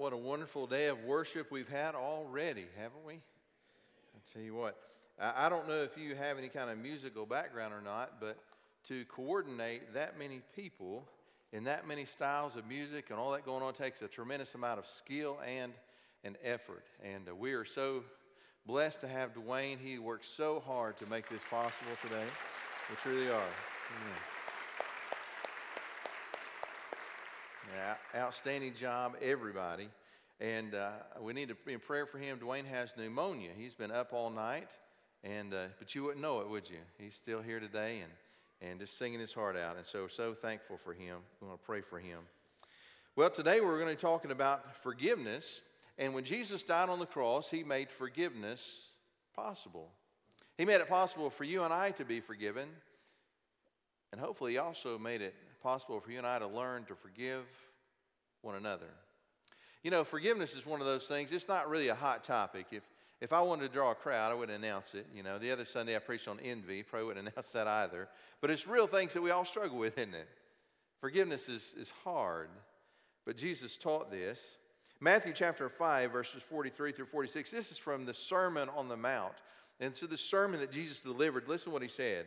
what a wonderful day of worship we've had already, haven't we? I tell you what, I don't know if you have any kind of musical background or not, but to coordinate that many people in that many styles of music and all that going on takes a tremendous amount of skill and an effort. And uh, we are so blessed to have Dwayne. He worked so hard to make this possible today. We truly are. Amen. Outstanding job, everybody. And uh, we need to be in prayer for him. Dwayne has pneumonia. He's been up all night, and uh, but you wouldn't know it, would you? He's still here today and, and just singing his heart out. And so, so thankful for him. We want to pray for him. Well, today we're going to be talking about forgiveness. And when Jesus died on the cross, he made forgiveness possible. He made it possible for you and I to be forgiven. And hopefully, he also made it possible for you and I to learn to forgive one another. You know, forgiveness is one of those things, it's not really a hot topic. If, if I wanted to draw a crowd, I would announce it. You know, the other Sunday I preached on envy, probably wouldn't announce that either. But it's real things that we all struggle with, isn't it? Forgiveness is, is hard, but Jesus taught this. Matthew chapter 5, verses 43 through 46, this is from the Sermon on the Mount. And so the sermon that Jesus delivered, listen what he said.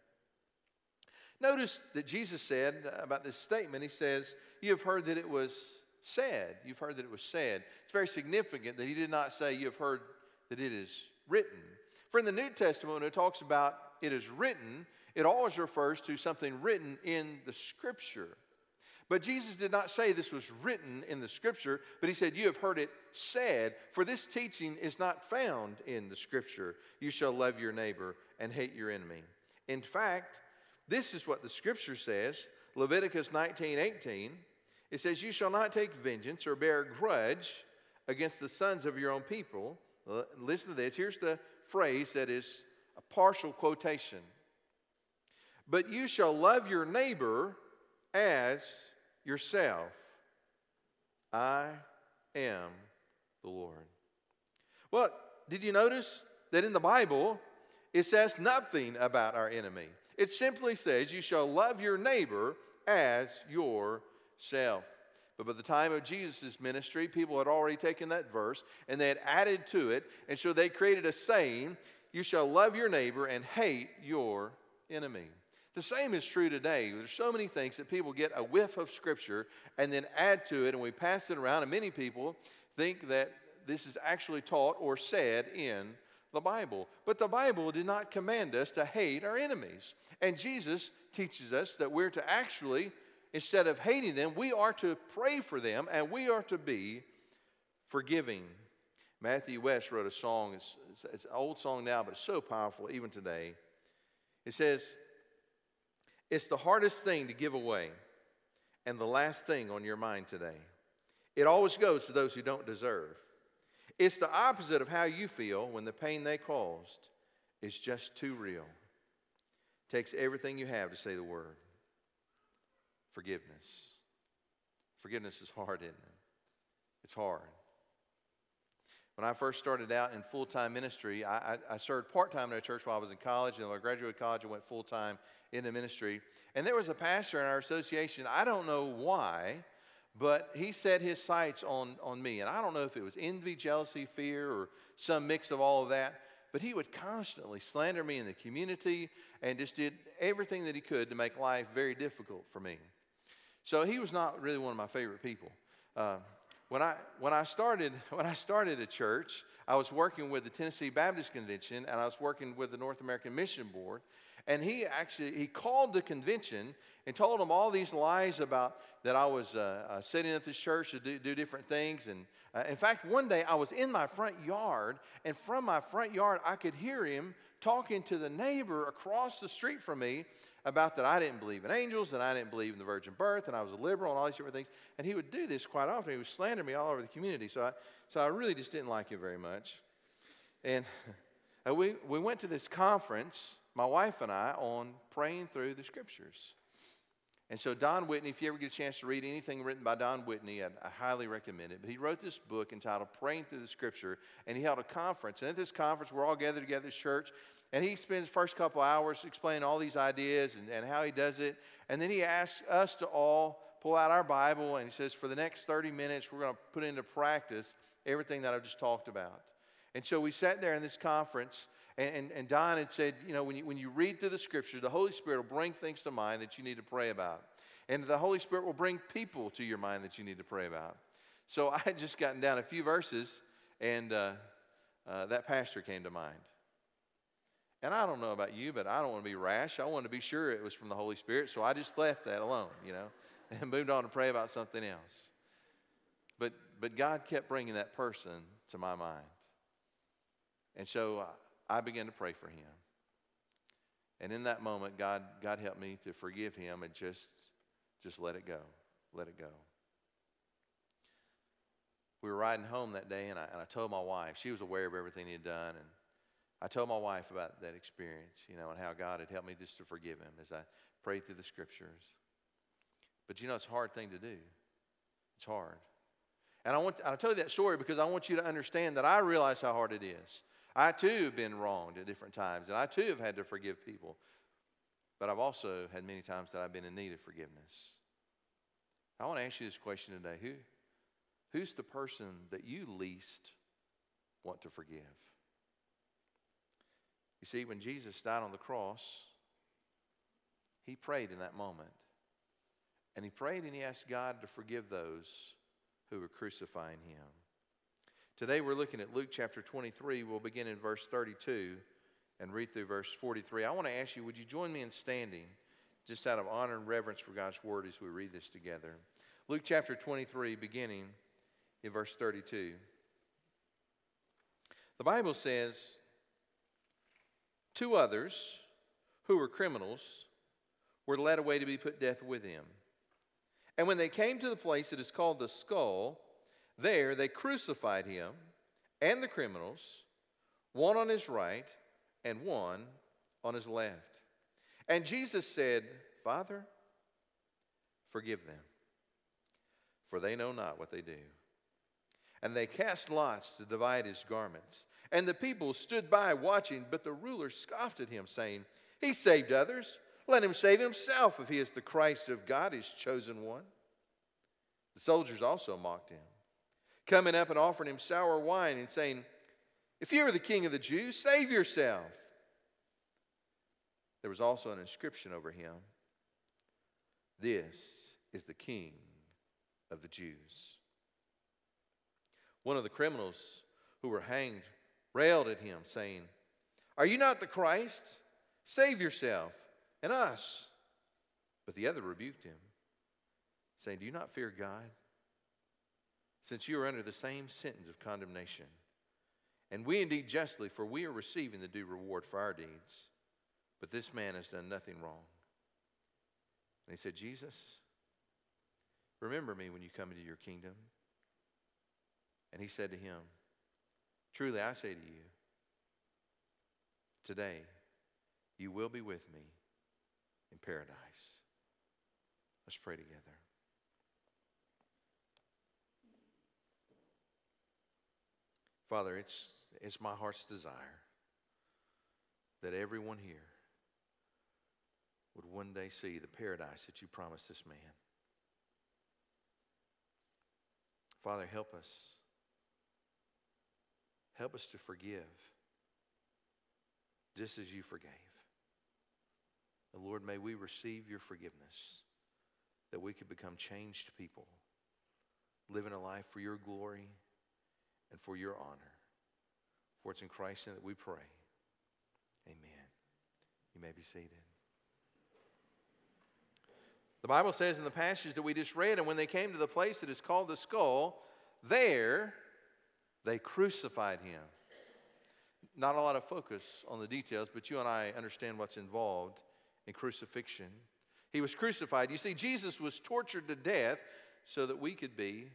Notice that Jesus said uh, about this statement, he says, You have heard that it was said. You've heard that it was said. It's very significant that he did not say, You have heard that it is written. For in the New Testament, when it talks about it is written, it always refers to something written in the scripture. But Jesus did not say this was written in the scripture, but he said, You have heard it said, for this teaching is not found in the scripture. You shall love your neighbor and hate your enemy. In fact, this is what the scripture says Leviticus 19 18. It says, You shall not take vengeance or bear a grudge against the sons of your own people. Listen to this. Here's the phrase that is a partial quotation. But you shall love your neighbor as yourself. I am the Lord. Well, did you notice that in the Bible, it says nothing about our enemy? It simply says, You shall love your neighbor as yourself. But by the time of Jesus' ministry, people had already taken that verse and they had added to it. And so they created a saying, You shall love your neighbor and hate your enemy. The same is true today. There's so many things that people get a whiff of Scripture and then add to it, and we pass it around. And many people think that this is actually taught or said in the Bible. But the Bible did not command us to hate our enemies. And Jesus teaches us that we're to actually, instead of hating them, we are to pray for them and we are to be forgiving. Matthew West wrote a song, it's, it's an old song now, but it's so powerful even today. It says, It's the hardest thing to give away and the last thing on your mind today. It always goes to those who don't deserve. It's the opposite of how you feel when the pain they caused is just too real. It takes everything you have to say the word. Forgiveness. Forgiveness is hard, isn't it? It's hard. When I first started out in full time ministry, I, I, I served part time in a church while I was in college. And when I graduated college, I went full time in the ministry. And there was a pastor in our association, I don't know why, but he set his sights on, on me. And I don't know if it was envy, jealousy, fear, or some mix of all of that, but he would constantly slander me in the community and just did everything that he could to make life very difficult for me. So he was not really one of my favorite people. Uh, when I, when, I started, when I started a church, I was working with the Tennessee Baptist Convention and I was working with the North American Mission Board. And he actually he called the convention and told them all these lies about that I was uh, uh, sitting at this church to do, do different things. And uh, in fact, one day I was in my front yard, and from my front yard I could hear him talking to the neighbor across the street from me about that I didn't believe in angels and I didn't believe in the virgin birth and I was a liberal and all these different things. And he would do this quite often. He would slander me all over the community. So I, so I really just didn't like him very much. And we, we went to this conference, my wife and I, on praying through the scriptures. And so, Don Whitney, if you ever get a chance to read anything written by Don Whitney, I, I, highly recommend it. But he wrote this book entitled Praying Through the Scripture, and he held a conference. And at this conference, we're all gathered together as church, and he spends the first couple hours explaining all these ideas and, and how he does it. And then he asks us to all pull out our Bible, and he says, For the next 30 minutes, we're going to put into practice everything that I've just talked about. And so we sat there in this conference, and, and, Don had said, you know, when you, when you read through the scriptures, the Holy Spirit will bring things to mind that you need to pray about. And the Holy Spirit will bring people to your mind that you need to pray about. So I had just gotten down a few verses, and uh, uh, that pastor came to mind. And I don't know about you, but I don't want to be rash. I want to be sure it was from the Holy Spirit, so I just left that alone, you know, and moved on to pray about something else. But, but God kept bringing that person to my mind. And so uh, I began to pray for him. And in that moment, God, God helped me to forgive him and just, just let it go. Let it go. We were riding home that day, and I, and I told my wife, she was aware of everything he had done. And I told my wife about that experience, you know, and how God had helped me just to forgive him as I prayed through the scriptures. But you know, it's a hard thing to do. It's hard. And I want I tell you that story because I want you to understand that I realize how hard it is. I too have been wronged at different times, and I too have had to forgive people. But I've also had many times that I've been in need of forgiveness. I want to ask you this question today. Who, who's the person that you least want to forgive? You see, when Jesus died on the cross, he prayed in that moment. And he prayed and he asked God to forgive those who were crucifying him. Today we're looking at Luke chapter 23. We'll begin in verse 32 and read through verse 43. I want to ask you, would you join me in standing just out of honor and reverence for God's word as we read this together? Luke chapter 23, beginning in verse 32. The Bible says, Two others who were criminals were led away to be put death with him. And when they came to the place that is called the skull, there they crucified him and the criminals, one on his right and one on his left. And Jesus said, Father, forgive them, for they know not what they do. And they cast lots to divide his garments. And the people stood by watching, but the ruler scoffed at him, saying, He saved others. Let him save himself if he is the Christ of God, his chosen one. The soldiers also mocked him coming up and offering him sour wine and saying, If you are the king of the Jews, save yourself. There was also an inscription over him This is the king of the Jews. One of the criminals who were hanged railed at him, saying, Are you not the Christ? Save yourself and us. But the other rebuked him, saying, Do you not fear God? Since you are under the same sentence of condemnation. And we indeed justly, for we are receiving the due reward for our deeds. But this man has done nothing wrong. And he said, Jesus, remember me when you come into your kingdom. And he said to him, Truly I say to you, today you will be with me in paradise. Let's pray together. Father, it's, it's my heart's desire that everyone here would one day see the paradise that you promised this man. Father, help us. Help us to forgive just as you forgave. And Lord, may we receive your forgiveness that we could become changed people, living a life for your glory and for your honor. For it's in Christ's name that we pray. Amen. You may be seated. The Bible says in the passage that we just read, and when they came to the place that is called the skull, there they crucified him. not a lot of focus on the details, but you and I understand what's involved in crucifixion. He was crucified. You see, Jesus was tortured to death so that we could be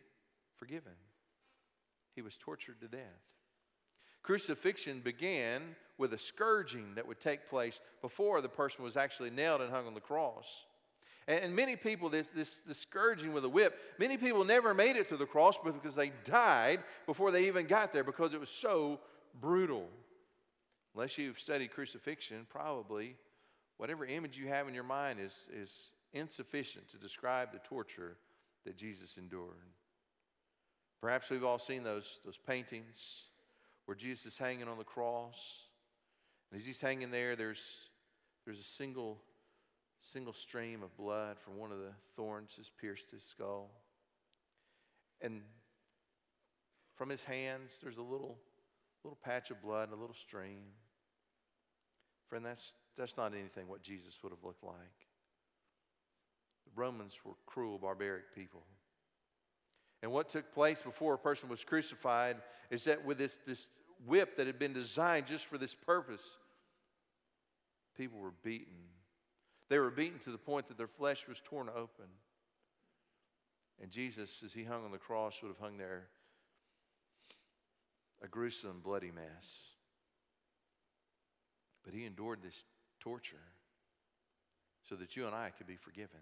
forgiven. He was tortured to death. Crucifixion began with a scourging that would take place before the person was actually nailed and hung on the cross. And, many people, this, this, this scourging with a whip, many people never made it to the cross because they died before they even got there because it was so brutal. Unless you've studied crucifixion, probably whatever image you have in your mind is, is insufficient to describe the torture that Jesus endured. Perhaps we've all seen those, those paintings where Jesus is hanging on the cross. And as he's hanging there, there's, there's a single, single stream of blood from one of the thorns has pierced his skull. And from his hands, there's a little, little patch of blood, and a little stream. Friend, that's, that's not anything what Jesus would have looked like. The Romans were cruel, barbaric people. And what took place before a person was crucified is that with this, this whip that had been designed just for this purpose, people were beaten. They were beaten to the point that their flesh was torn open. And Jesus, as he hung on the cross, would have hung there a gruesome, bloody mess. But he endured this torture so that you and I could be forgiven.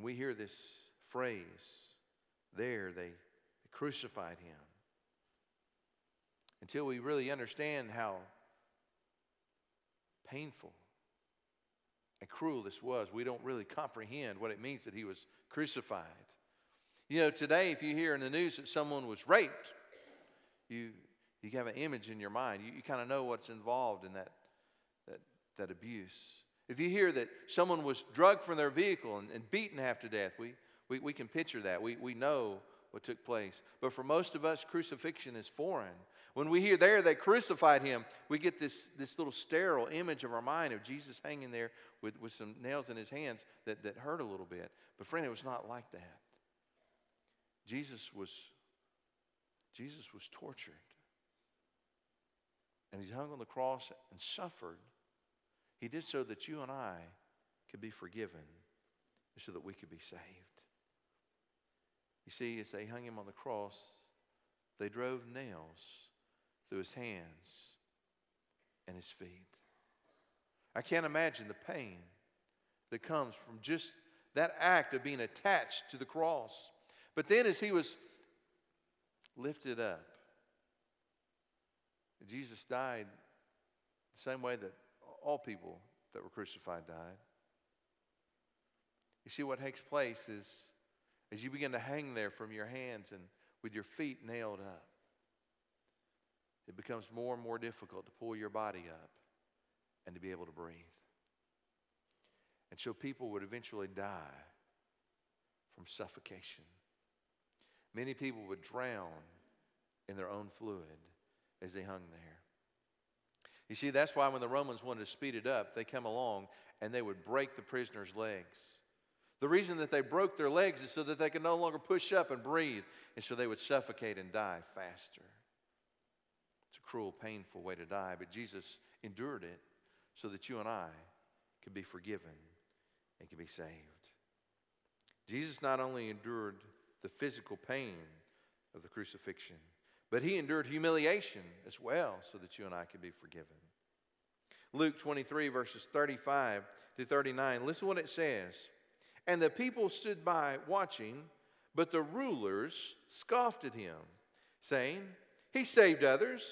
When we hear this phrase, there they, they crucified him. Until we really understand how painful and cruel this was, we don't really comprehend what it means that he was crucified. You know, today, if you hear in the news that someone was raped, you, you have an image in your mind. You, you kind of know what's involved in that, that, that abuse. If you hear that someone was drugged from their vehicle and, and beaten half to death, we, we, we can picture that. We, we know what took place. But for most of us, crucifixion is foreign. When we hear there they crucified him, we get this, this little sterile image of our mind of Jesus hanging there with, with some nails in his hands that, that hurt a little bit. But friend, it was not like that. Jesus was, Jesus was tortured and he's hung on the cross and suffered, he did so that you and I could be forgiven, so that we could be saved. You see, as they hung him on the cross, they drove nails through his hands and his feet. I can't imagine the pain that comes from just that act of being attached to the cross. But then, as he was lifted up, Jesus died the same way that all people that were crucified died. You see, what takes place is as you begin to hang there from your hands and with your feet nailed up, it becomes more and more difficult to pull your body up and to be able to breathe. And so people would eventually die from suffocation. Many people would drown in their own fluid as they hung there. You see, that's why when the Romans wanted to speed it up, they come along and they would break the prisoner's legs. The reason that they broke their legs is so that they could no longer push up and breathe, and so they would suffocate and die faster. It's a cruel, painful way to die, but Jesus endured it so that you and I could be forgiven and could be saved. Jesus not only endured the physical pain of the crucifixion, but he endured humiliation as well so that you and I could be forgiven. Luke 23, verses 35 through 39, listen what it says. And the people stood by watching, but the rulers scoffed at him, saying, He saved others.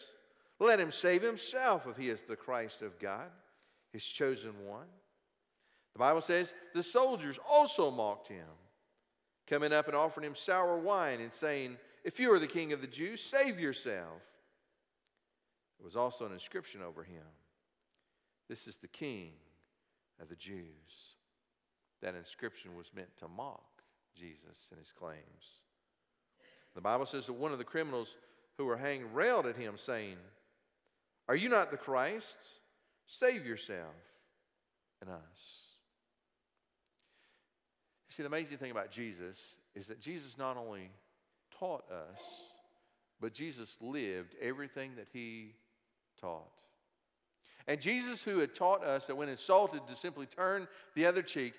Let him save himself if he is the Christ of God, his chosen one. The Bible says the soldiers also mocked him, coming up and offering him sour wine and saying, if you are the king of the Jews, save yourself. There was also an inscription over him This is the king of the Jews. That inscription was meant to mock Jesus and his claims. The Bible says that one of the criminals who were hanged railed at him, saying, Are you not the Christ? Save yourself and us. See, the amazing thing about Jesus is that Jesus not only taught us, but Jesus lived everything that he taught. And Jesus, who had taught us that when insulted to simply turn the other cheek,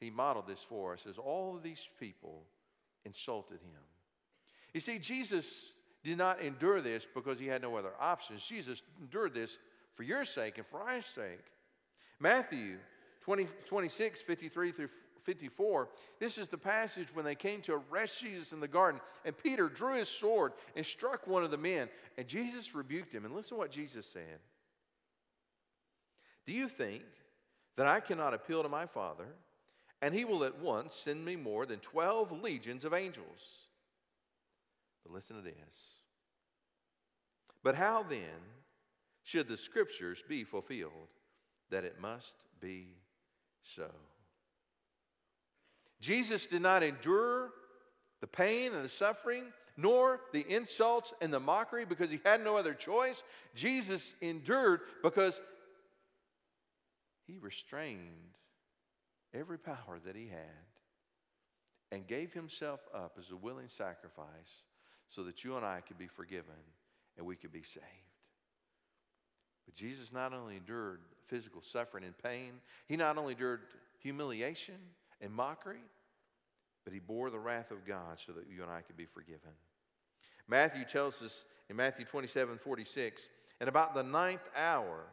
he modeled this for us as all of these people insulted him. You see, Jesus did not endure this because he had no other options. Jesus endured this for your sake and for our sake. Matthew 20, 26, 53 through 54, this is the passage when they came to arrest Jesus in the garden, and Peter drew his sword and struck one of the men, and Jesus rebuked him. And listen to what Jesus said Do you think that I cannot appeal to my Father, and he will at once send me more than 12 legions of angels? But listen to this. But how then should the scriptures be fulfilled that it must be so? Jesus did not endure the pain and the suffering, nor the insults and the mockery because he had no other choice. Jesus endured because he restrained every power that he had and gave himself up as a willing sacrifice so that you and I could be forgiven and we could be saved. But Jesus not only endured physical suffering and pain, he not only endured humiliation and mockery, but he bore the wrath of God so that you and I could be forgiven. Matthew tells us in Matthew 27 46, and about the ninth hour,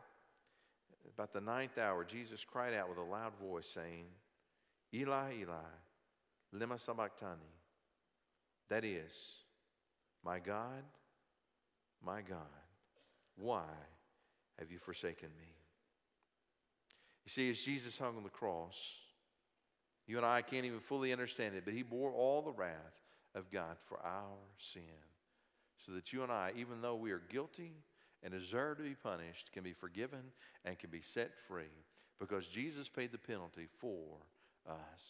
about the ninth hour, Jesus cried out with a loud voice, saying, Eli, Eli, lema sabachthani. That is, my God, my God, why have you forsaken me? You see, as Jesus hung on the cross, you and I can't even fully understand it, but he bore all the wrath of God for our sin. So that you and I, even though we are guilty and deserve to be punished, can be forgiven and can be set free because Jesus paid the penalty for us.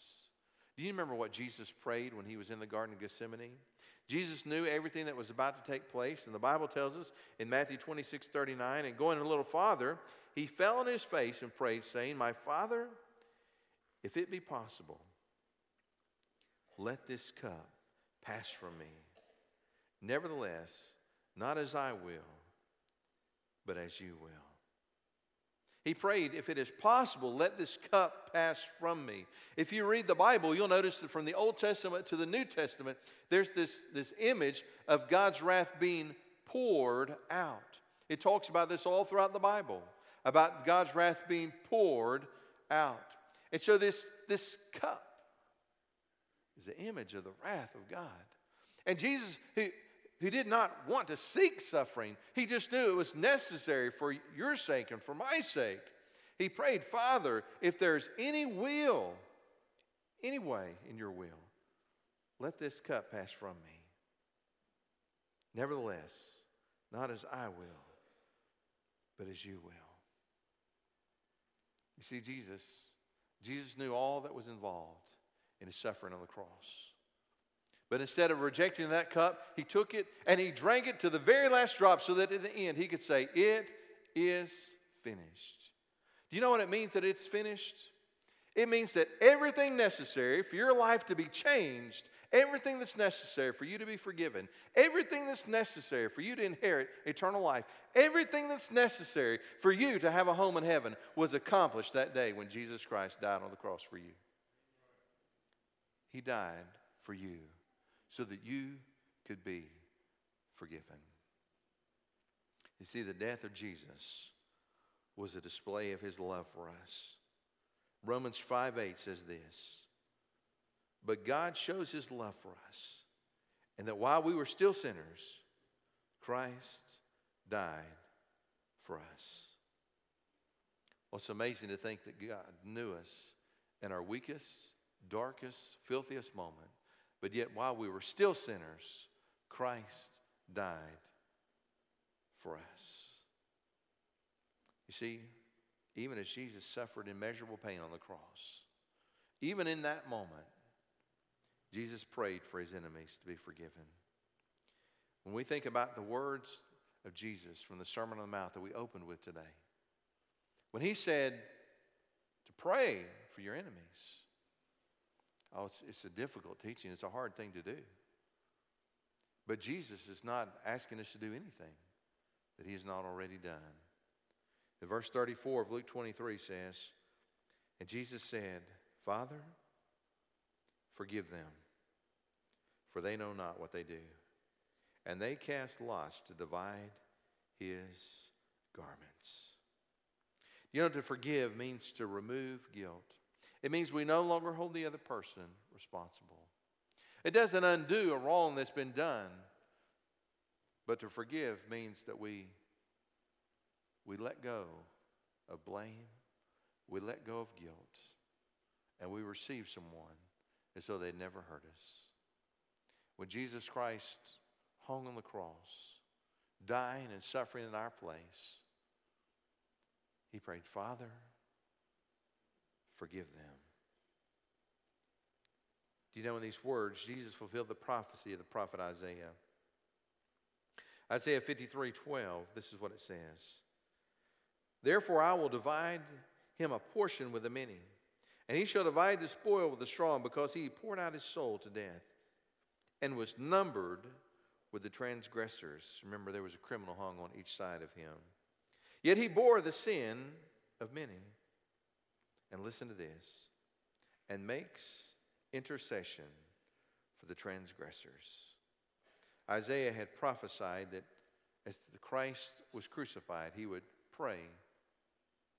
Do you remember what Jesus prayed when he was in the Garden of Gethsemane? Jesus knew everything that was about to take place, and the Bible tells us in Matthew 26 39, and going a little farther, he fell on his face and prayed, saying, My Father, if it be possible, let this cup pass from me. Nevertheless, not as I will, but as you will. He prayed, if it is possible, let this cup pass from me. If you read the Bible, you'll notice that from the Old Testament to the New Testament, there's this, this image of God's wrath being poured out. It talks about this all throughout the Bible, about God's wrath being poured out. And so this, this cup is the image of the wrath of God. And Jesus, who, who did not want to seek suffering, he just knew it was necessary for your sake and for my sake. He prayed, Father, if there's any will, any way in your will, let this cup pass from me. Nevertheless, not as I will, but as you will. You see, Jesus Jesus knew all that was involved in his suffering on the cross. But instead of rejecting that cup, he took it and he drank it to the very last drop so that at the end he could say, It is finished. Do you know what it means that it's finished? It means that everything necessary for your life to be changed, everything that's necessary for you to be forgiven, everything that's necessary for you to inherit eternal life, everything that's necessary for you to have a home in heaven was accomplished that day when Jesus Christ died on the cross for you. He died for you so that you could be forgiven. You see, the death of Jesus was a display of his love for us. Romans 5 8 says this But God shows his love for us, and that while we were still sinners, Christ died for us. Well, it's amazing to think that God knew us in our weakest, darkest, filthiest moment, but yet while we were still sinners, Christ died for us. You see, even as Jesus suffered immeasurable pain on the cross. Even in that moment, Jesus prayed for his enemies to be forgiven. When we think about the words of Jesus from the Sermon on the Mount that we opened with today, when he said to pray for your enemies, oh, it's, it's a difficult teaching, it's a hard thing to do. But Jesus is not asking us to do anything that he has not already done. In verse 34 of Luke 23 says, And Jesus said, Father, forgive them, for they know not what they do. And they cast lots to divide his garments. You know, to forgive means to remove guilt. It means we no longer hold the other person responsible. It doesn't undo a wrong that's been done. But to forgive means that we, we let go of blame, we let go of guilt, and we receive someone as though they'd never hurt us. When Jesus Christ hung on the cross, dying and suffering in our place, he prayed, Father, forgive them. Do you know in these words, Jesus fulfilled the prophecy of the prophet Isaiah? Isaiah 53 12, this is what it says. Therefore, I will divide him a portion with the many, and he shall divide the spoil with the strong, because he poured out his soul to death and was numbered with the transgressors. Remember, there was a criminal hung on each side of him. Yet he bore the sin of many. And listen to this and makes intercession for the transgressors. Isaiah had prophesied that as the Christ was crucified, he would pray.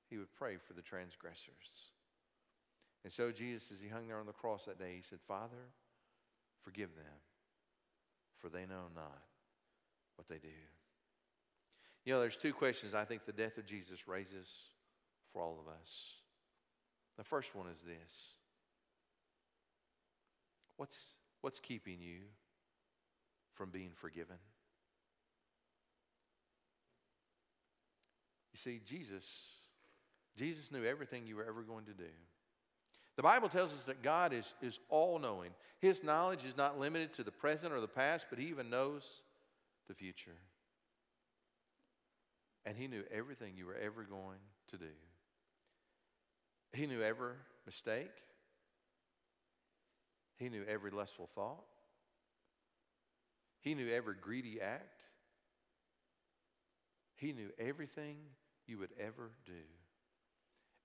He would pray for the transgressors. And so Jesus, as he hung there on the cross that day, he said, Father, forgive them, for they know not what they do. You know, there's two questions I think the death of Jesus raises for all of us. The first one is this What's, what's keeping you from being forgiven? You see, Jesus, Jesus knew everything you were ever going to do. The Bible tells us that God is, is all knowing. His knowledge is not limited to the present or the past, but He even knows the future. And He knew everything you were ever going to do. He knew every mistake, He knew every lustful thought, He knew every greedy act, He knew everything you would ever do.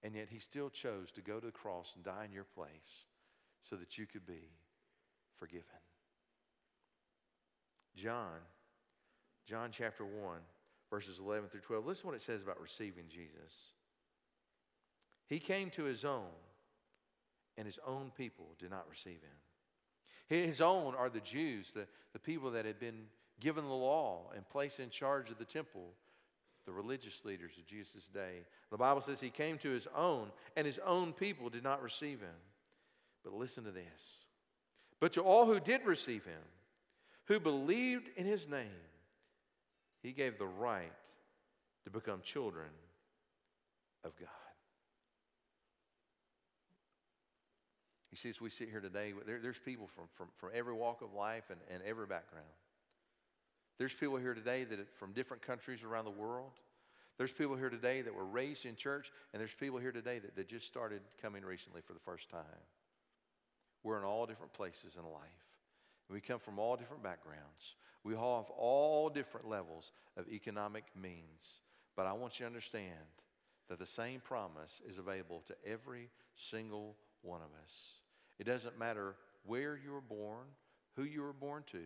And yet He still chose to go to the cross and die in your place so that you could be forgiven. John, John chapter 1 verses 11 through 12. Listen to what it says about receiving Jesus. He came to his own, and his own people did not receive him. His own are the Jews, the, the people that had been given the law and placed in charge of the temple, the religious leaders of Jesus' day. The Bible says he came to his own, and his own people did not receive him. But listen to this. But to all who did receive him, who believed in his name, he gave the right to become children of God. You see, as we sit here today, there, there's people from, from, from every walk of life and, and every background. There's people here today that are from different countries around the world. There's people here today that were raised in church, and there's people here today that, that just started coming recently for the first time. We're in all different places in life. We come from all different backgrounds. We all have all different levels of economic means. But I want you to understand that the same promise is available to every single one of us. It doesn't matter where you were born, who you were born to,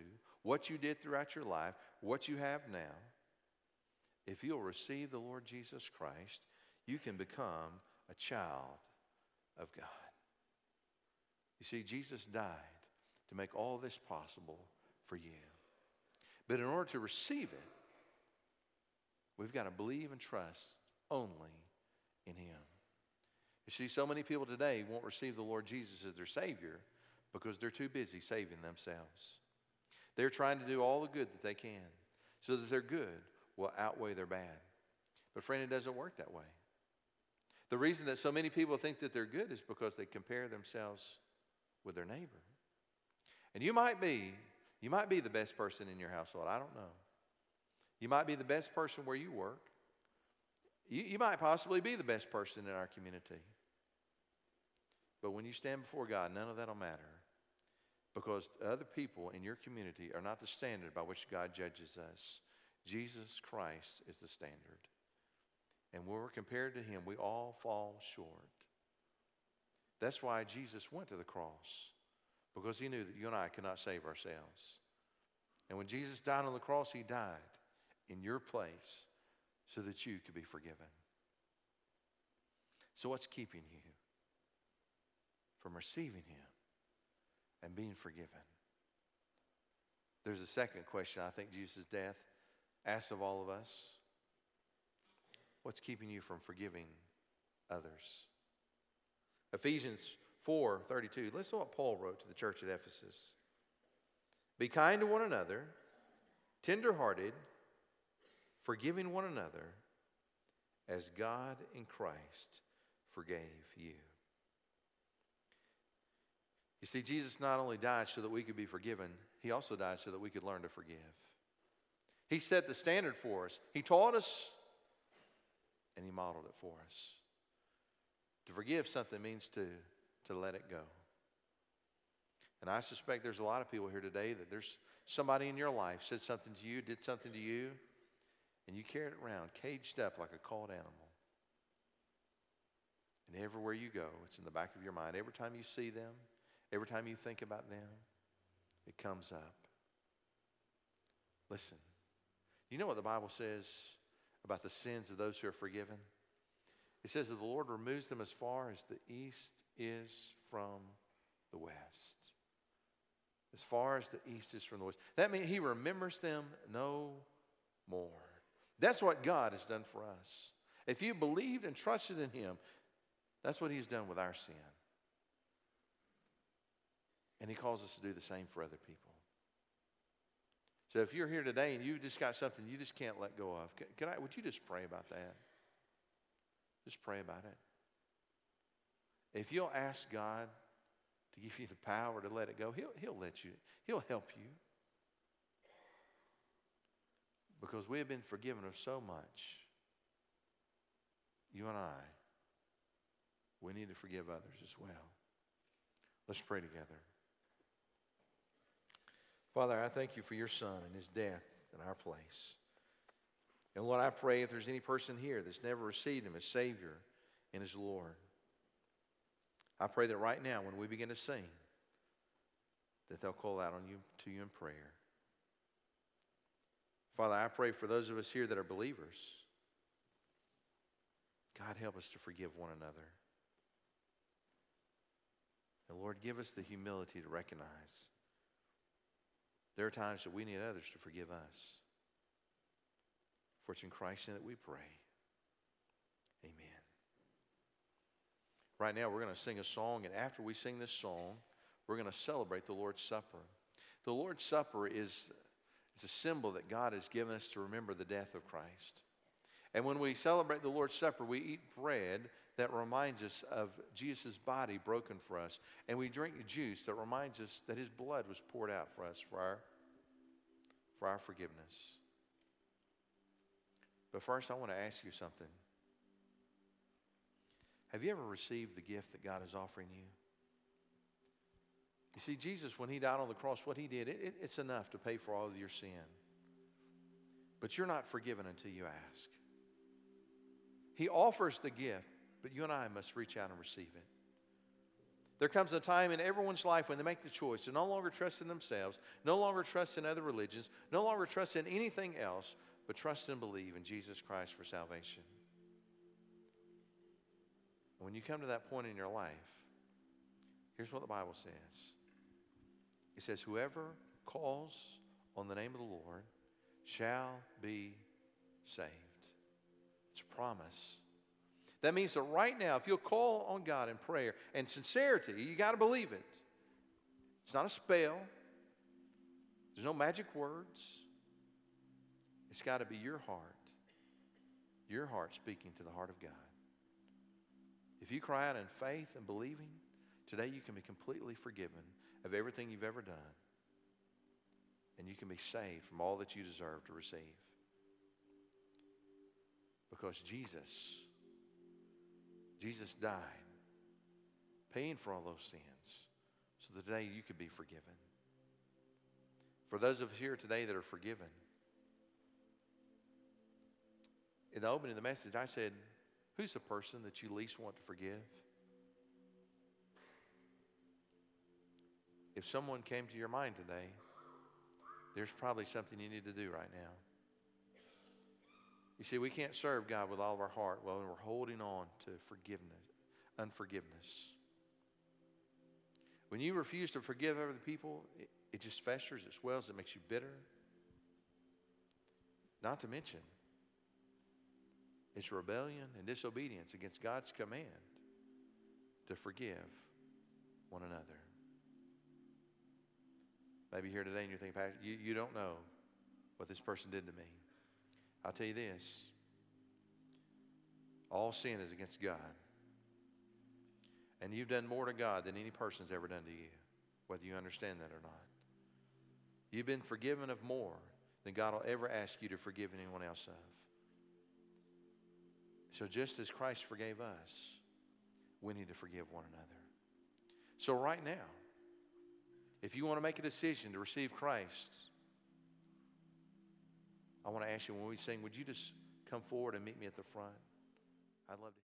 what you did throughout your life, what you have now. If you'll receive the Lord Jesus Christ, you can become a child of God. You see, Jesus died to make all this possible for you. But in order to receive it, we've got to believe and trust only in Him. You see, so many people today won't receive the Lord Jesus as their Savior because they're too busy saving themselves. They're trying to do all the good that they can so that their good will outweigh their bad. But, friend, it doesn't work that way. The reason that so many people think that they're good is because they compare themselves with their neighbor. And you might be you might be the best person in your household. I don't know. You might be the best person where you work. You, you might possibly be the best person in our community. But when you stand before God, none of that will matter because other people in your community are not the standard by which God judges us. Jesus Christ is the standard. And when we're compared to him, we all fall short. That's why Jesus went to the cross, because he knew that you and I could not save ourselves. And when Jesus died on the cross, he died in your place so that you could be forgiven. So, what's keeping you from receiving him and being forgiven? There's a second question I think Jesus' death asks of all of us What's keeping you from forgiving others? Ephesians 4 32. Listen to what Paul wrote to the church at Ephesus. Be kind to one another, tenderhearted, forgiving one another, as God in Christ forgave you. You see, Jesus not only died so that we could be forgiven, he also died so that we could learn to forgive. He set the standard for us, he taught us and He modeled it for us. To forgive something means to, to let it go. And I suspect there's a lot of people here today that there's somebody in your life said something to you, did something to you, and you carried it around, caged up like a caught animal. And everywhere you go, it's in the back of your mind. Every time you see them, every time you think about them, it comes up. Listen, you know what the Bible says about the sins of those who are forgiven? It says that the Lord removes them as far as the east is from the west. As far as the east is from the west. That means He remembers them no more. That's what God has done for us. If you believed and trusted in Him, that's what He's done with our sin. And He calls us to do the same for other people. So if you're here today and you've just got something you just can't let go of, can, can I, would you just pray about that? Just pray about it. If you'll ask God to give you the power to let it go, He'll, he'll let you, He'll help you. Because we have been forgiven of so much. You and I, we need to forgive others as well. Let's pray together. Father, I thank you for your son and his death in our place. And Lord, I pray if there's any person here that's never received him as Savior and as Lord, I pray that right now when we begin to sing, that they'll call out on you to you in prayer. Father, I pray for those of us here that are believers. God, help us to forgive one another. And Lord, give us the humility to recognize there are times that we need others to forgive us. For it's in Christ's name that we pray. Amen. Right now, we're going to sing a song, and after we sing this song, we're going to celebrate the Lord's Supper. The Lord's Supper is, is a symbol that God has given us to remember the death of Christ. And when we celebrate the Lord's Supper, we eat bread that reminds us of Jesus' body broken for us. And we drink juice that reminds us that his blood was poured out for us for our, for our forgiveness. But first, I want to ask you something. Have you ever received the gift that God is offering you? You see, Jesus, when he died on the cross, what he did, it, it, it's enough to pay for all of your sin. But you're not forgiven until you ask. He offers the gift, but you and I must reach out and receive it. There comes a time in everyone's life when they make the choice to no longer trust in themselves, no longer trust in other religions, no longer trust in anything else, but trust and believe in Jesus Christ for salvation. when you come to that point in your life, here's what the Bible says it says, Whoever calls on the name of the Lord shall be saved. It's a promise. That means that right now, if you'll call on God in prayer and sincerity, you got to believe it. It's not a spell, there's no magic words. It's got to be your heart, your heart speaking to the heart of God. If you cry out in faith and believing, today you can be completely forgiven of everything you've ever done. And you can be saved from all that you deserve to receive. Because Jesus Jesus died, paying for all those sins, so that today you could be forgiven. For those of us here today that are forgiven, in the opening of the message, I said, Who's the person that you least want to forgive? If someone came to your mind today, there's probably something you need to do right now. You see, we can't serve God with all of our heart while we're holding on to forgiveness, unforgiveness. When you refuse to forgive other people, it, it just festers, it swells, it makes you bitter. Not to mention, it's rebellion and disobedience against God's command to forgive one another. Maybe here today and you're thinking, Pastor, you, you don't know what this person did to me. I'll tell you this all sin is against God. And you've done more to God than any person's ever done to you, whether you understand that or not. You've been forgiven of more than God will ever ask you to forgive anyone else of. So, just as Christ forgave us, we need to forgive one another. So, right now, if you want to make a decision to receive Christ, I want to ask you when we sing, would you just come forward and meet me at the front? I'd love to.